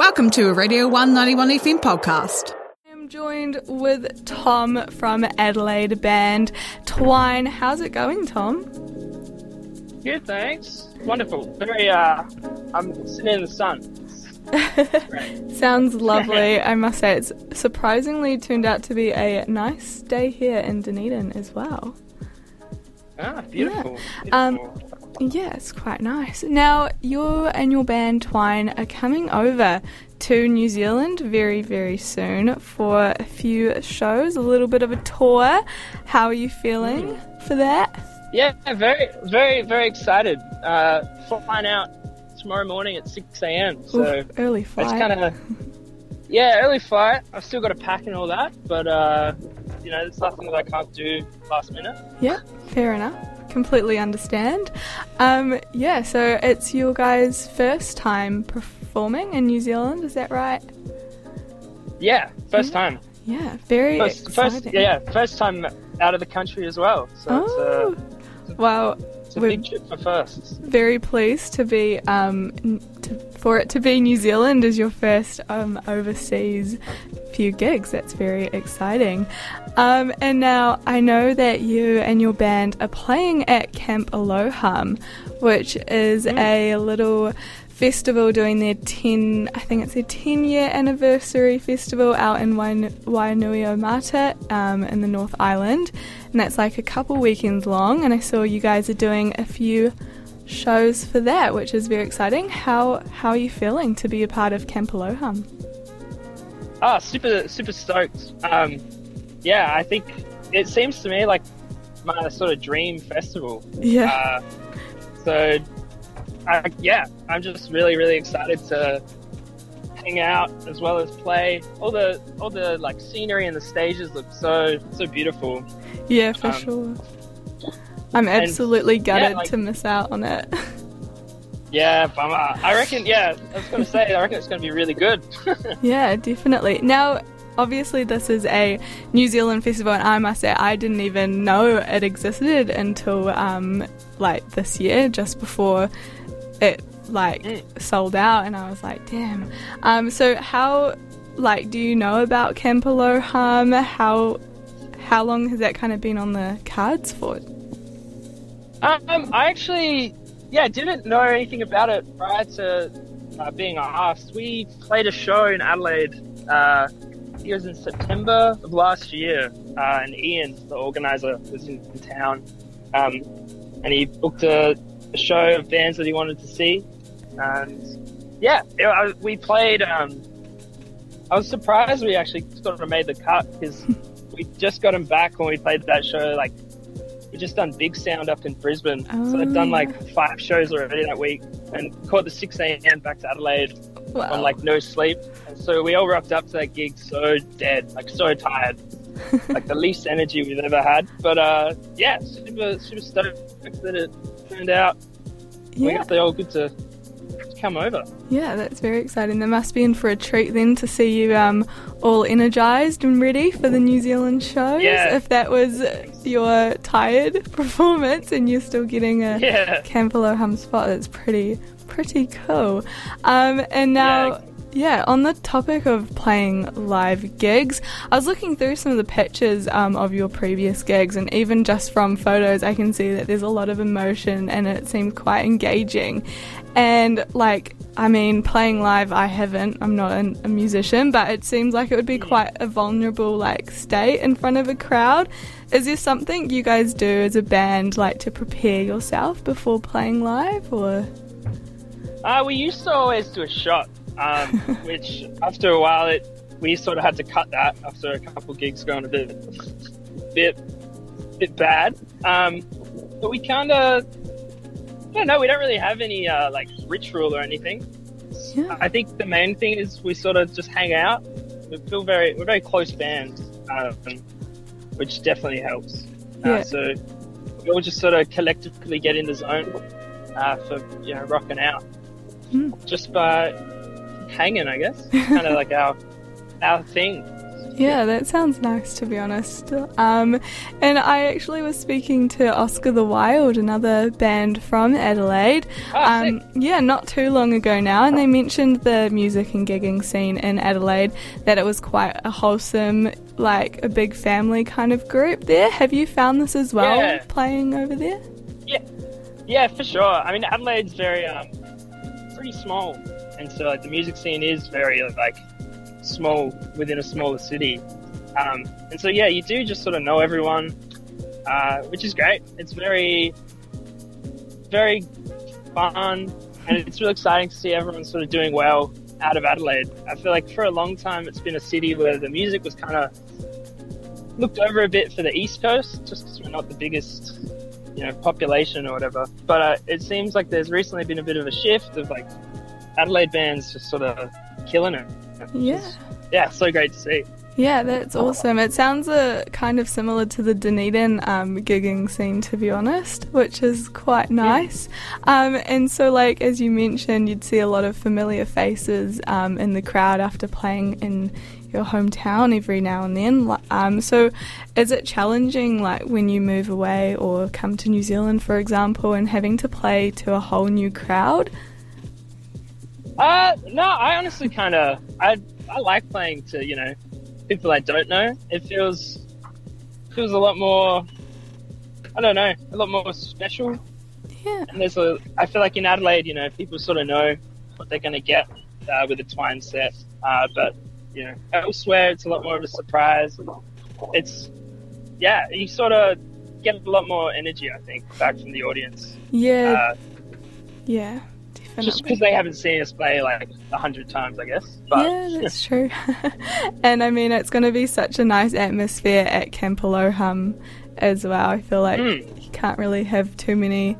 Welcome to a Radio One 91 FM podcast. I'm joined with Tom from Adelaide band Twine. How's it going, Tom? Good, thanks. Wonderful. Very, uh, I'm sitting in the sun. Sounds lovely. I must say, it's surprisingly turned out to be a nice day here in Dunedin as well. Ah, beautiful. Um, beautiful. Yeah, it's quite nice. Now, you and your band Twine are coming over to New Zealand very, very soon for a few shows, a little bit of a tour. How are you feeling for that? yeah, very, very, very excited. Uh, flying out tomorrow morning at 6 a.m. So Oof, early it's kind of, yeah, early flight. I've still got to pack and all that, but, uh, you know, there's nothing that I can't do last minute. Yeah, fair enough. Completely understand. Um, yeah, so it's your guys' first time performing in New Zealand, is that right? Yeah, first time. Yeah, very First, first, yeah, first time out of the country as well. So Oh, well, it's, uh, it's a we're big trip for firsts. very pleased to be um, to, for it to be New Zealand as your first um, overseas few gigs. That's very exciting. Um, and now I know that you and your band are playing at Camp A Low Hum, which is a little festival doing their 10 I think it's their 10 year anniversary festival out in Wain- Wainuiomata um, in the North Island. And that's like a couple weekends long. And I saw you guys are doing a few shows for that which is very exciting. How how are you feeling to be a part of Camp A Low Hum Ah, super, super stoked. Um, yeah, I think it seems to me like my sort of dream festival. yeah Uh, so, I, yeah, I'm just really, really excited to hang out as well as play. All the, all the like scenery and the stages look so, so beautiful. yeah for um, sure I'm absolutely gutted like- to miss out on it Yeah, bummer. I reckon. Yeah, I was gonna say. I reckon it's gonna be really good. Yeah, definitely. Now, obviously, this is a New Zealand festival, and I must say, I didn't even know it existed until um, like this year, just before it like Mm. sold out, and I was like, damn. Um, so how like do you know about Camp A Low Hum? How how long has that kind of been on the cards for? Um, I actually, yeah, didn't know anything about it prior to uh, being asked. We played a show in Adelaide. Uh, it was in September of last year, uh, and Ian, the organizer, was in, in town, um, and he booked a, a show of bands that he wanted to see, and yeah, it, I, we played. Um, I was surprised we actually sort of made the cut because we just got him back when we played that show like just done Big Sound up in Brisbane. Oh, so I've done yeah. like five shows already that week and caught the 6 a.m. back to Adelaide Wow. on like no sleep. And so we all rocked up to that gig so dead, like so tired. like the least energy we've ever had. But uh, yeah, super, super stoked that it turned out. We got the all good to come over. Yeah, that's very exciting. They must be in for a treat then to see you um, all energised and ready for the New Zealand shows. Yeah. If that was your tired performance and you're still getting a Yeah. Camp A Low Hum spot, that's pretty pretty cool. Um, and now. Yeah. Yeah, on the topic of playing live gigs, I was looking through some of the pictures um, of your previous gigs, and even just from photos, I can see that there's a lot of emotion and it seems quite engaging. And, like, I mean, playing live, I haven't, I'm not an, a musician, but it seems like it would be quite a vulnerable, like, state in front of a crowd. Is there something you guys do as a band, like, to prepare yourself before playing live, or? Uh, we used to always do a shot, um, which after a while it we sort of had to cut that after a couple gigs going a bit, bit, bit bad. Um, but we kind of, I don't know, we don't really have any uh, like ritual or anything. Yeah. I think the main thing is we sort of just hang out. We feel very, we're very close band, um, which definitely helps. Yeah. Uh, so we all just sort of collectively get in the zone uh, for you know rocking out Hmm. just by hanging, I guess. kind of like our our thing. Yeah, that sounds nice to be honest. Um, and I actually was speaking to Oscar the Wild, another band from Adelaide. Oh, um, yeah, not too long ago now, and they mentioned the music and gigging scene in Adelaide that it was quite a wholesome, like a big family kind of group there. Have you found this as well Yeah. playing over there? Yeah, yeah, for sure. I mean, Adelaide's very um, pretty small, and so like the music scene is very like small within a smaller city. Um, and so yeah, you do just sort of know everyone, uh, which is great. It's very, very fun, and it's really exciting to see everyone sort of doing well out of Adelaide. I feel like for a long time it's been a city where the music was kind of looked over a bit for the East Coast, just because we're not the biggest you know population or whatever. But uh, it seems like there's recently been a bit of a shift of like Adelaide bands just sort of killing it. Yeah. Yeah, so great to see. Yeah, that's awesome. It sounds uh, kind of similar to the Dunedin um, gigging scene, to be honest, which is quite nice. Um, and so, like as you mentioned, you'd see a lot of familiar faces um, in the crowd after playing in your hometown every now and then. Um, so, is it challenging, like when you move away or come to New Zealand, for example, and having to play to a whole new crowd? Uh, no, I honestly kind of I I like playing to you know people I don't know. It feels feels a lot more. I don't know, a lot more special. Yeah. And there's a, I feel like in Adelaide, you know, people sort of know what they're going to get uh, with a twine set. Uh, but, you know, elsewhere, it's a lot more of a surprise. It's, yeah, you sort of get a lot more energy, I think, back from the audience. Yeah. Uh, yeah. Definitely. just because they haven't seen us play like a hundred times, I guess. But yeah, that's true. and I mean, it's going to be such a nice atmosphere at Camp A Low Hum as well. I feel like Mm. you can't really have too many,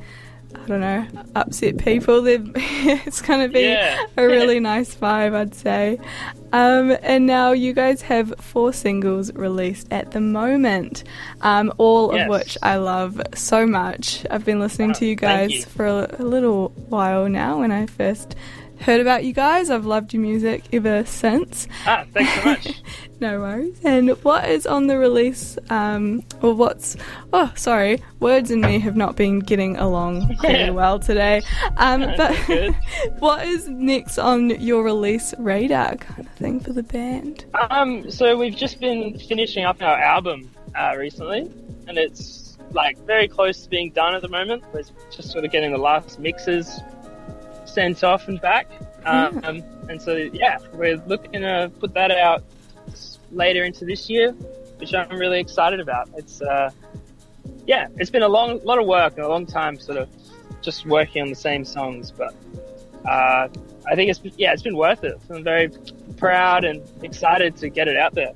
I don't know, upset people. It's going to be Yeah. a really nice vibe, I'd say. Um, and now you guys have four singles released at the moment, um, all Yes. of which I love so much. I've been listening Oh, to you guys you. for a, a little while now when I first heard about you guys. I've loved your music ever since. ah, thanks so much. No worries. And what is on the release? Um, or what's? Oh, sorry. Words and me have not been getting along very well today. Um, but what is next on your release radar, kind of thing for the band? Um, so we've just been finishing up our album uh, recently, and it's like very close to being done at the moment. We're just sort of getting the last mixes sent off and back. Um, and so yeah, we're looking to put that out later into this year, which I'm really excited about. It's uh, yeah, it's been a long lot of work and a long time sort of just working on the same songs, but uh, I think it's yeah, it's been worth it. I'm very proud and excited to get it out there.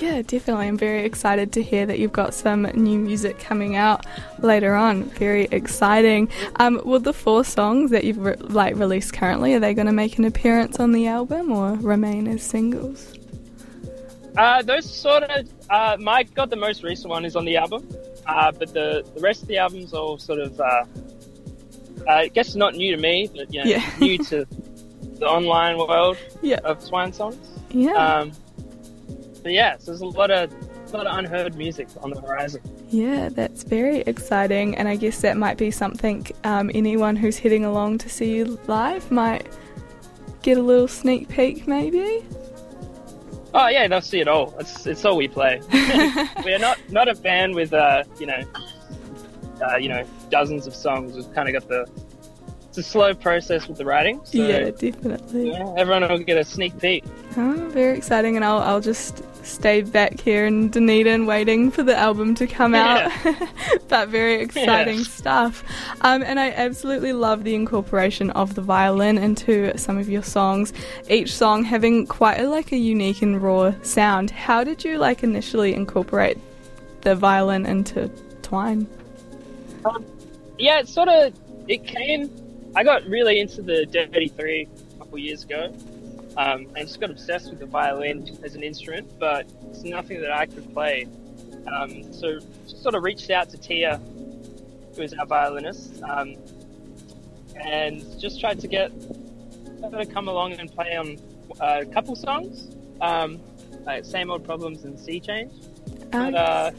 Yeah, definitely. I'm very excited to hear that you've got some new music coming out later on. Very exciting. Um, will the four songs that you've re- like released currently are they going to make an appearance on the album or remain as singles? Uh, those sort of uh, my God, the most recent one is on the album, uh, but the the rest of the albums all sort of uh, I guess not new to me, but you know, Yeah. new to the online world Yeah. of Twine songs. Yeah. Um, but yeah, so there's a lot of a lot of unheard music on the horizon. Yeah, that's very exciting, and I guess that might be something um, anyone who's heading along to see you live might get a little sneak peek, maybe. Oh yeah, they'll see it all. It's it's all we play. We're not not a band with uh you know uh, you know dozens of songs. We've kind of got the it's a slow process with the writing. So, yeah, definitely. yeah, everyone will get a sneak peek. Oh, very exciting, and I'll I'll just stay back here in Dunedin waiting for the album to come out. but very exciting Yeah. stuff. Um, and I absolutely love the incorporation of the violin into some of your songs. Each song having quite a, like a unique and raw sound. How did you like initially incorporate the violin into Twine? Yeah, it sort of it came. I got really into the Dirty Three a couple years ago, um, and just got obsessed with the violin as an instrument. But it's nothing that I could play. Um, so just sort of reached out to Tia, who is our violinist, um, and just tried to get her to come along and play on uh, a couple songs. Um, like Same Old Problems and Sea Change. Oh, But uh,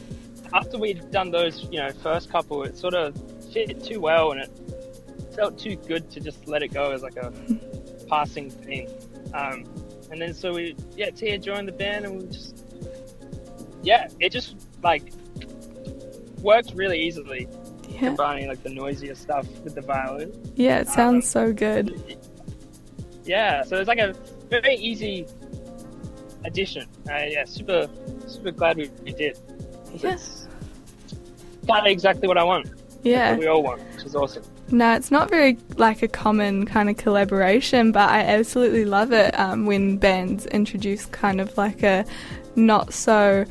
after we'd done those, you know, first couple, it sort of fit too well, and it felt too good to just let it go as like a passing thing. Um, and then so we, yeah, Tia joined the band, and we just, yeah, it just like worked really easily, yeah. combining like the noisier stuff with the violin. yeah, it sounds um, so good. Yeah, so it's like a very easy addition. Uh, yeah, super, super glad we, we did. Yes. Kind of exactly what I want. Yeah. What we all want, which is awesome. No, it's not very like a common kind of collaboration, but I absolutely love it um, when bands introduce kind of like a not so,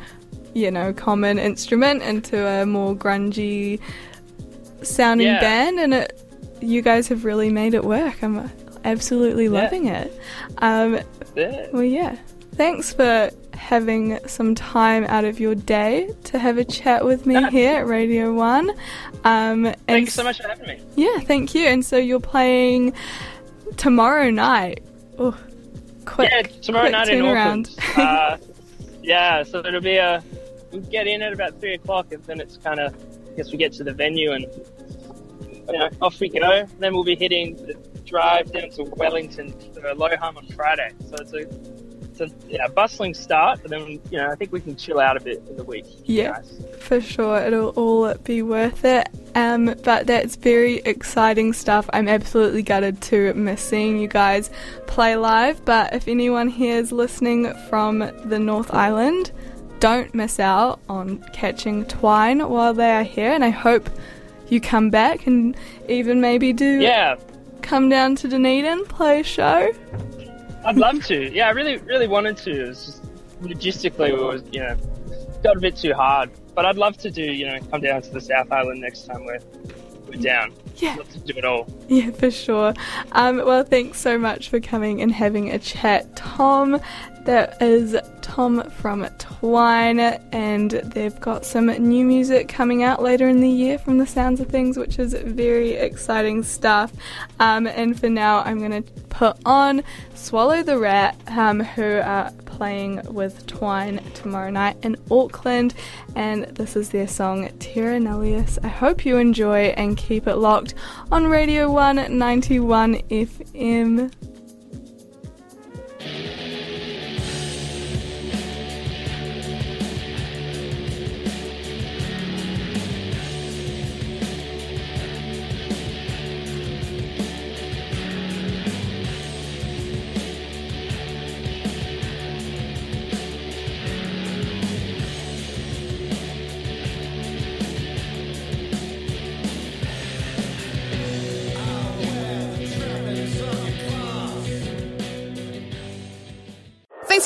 you know, common instrument into a more grungy sounding Yeah. band, and it you guys have really made it work. I'm absolutely Yeah. loving it. Um, Yeah. well, yeah. Thanks for having some time out of your day to have a chat with me here at Radio One. Um, you so much for having me. yeah, thank you. And so you're playing tomorrow night. Oh, quick. yeah, tomorrow quick night in. Auckland. uh, yeah, so it'll be a. We get in at about three o'clock, and then it's kind of. I guess we get to the venue, and you know, off we go. Then we'll be hitting the drive down to Wellington to Low Hum on Friday. So it's a. It's a yeah, bustling start, but then you know I think we can chill out a bit in the week. Yeah. Nice. For sure, it'll all be worth it. Um, but that's very exciting stuff. I'm absolutely gutted to miss seeing you guys play live. But if anyone here is listening from the North Island, don't miss out on catching Twine while they are here. And I hope you come back and even maybe do Yeah, come down to Dunedin, play a show. I'd love to. Yeah, I really, really wanted to. It's just logistically, it was, you know, got a bit too hard. But I'd love to do, you know, come down to the South Island next time we're, we're down. Yeah. Love to do it all. Yeah, for sure. Um, well, thanks so much for coming and having a chat, Tom. That is Tom from Twine, and they've got some new music coming out later in the year from the sounds of things, which is very exciting stuff. Um, and for now, I'm going to put on Swallow the Rat, um, who are playing with Twine tomorrow night in Auckland, and this is their song Terra. I hope you enjoy and keep it locked on Radio One 91 FM.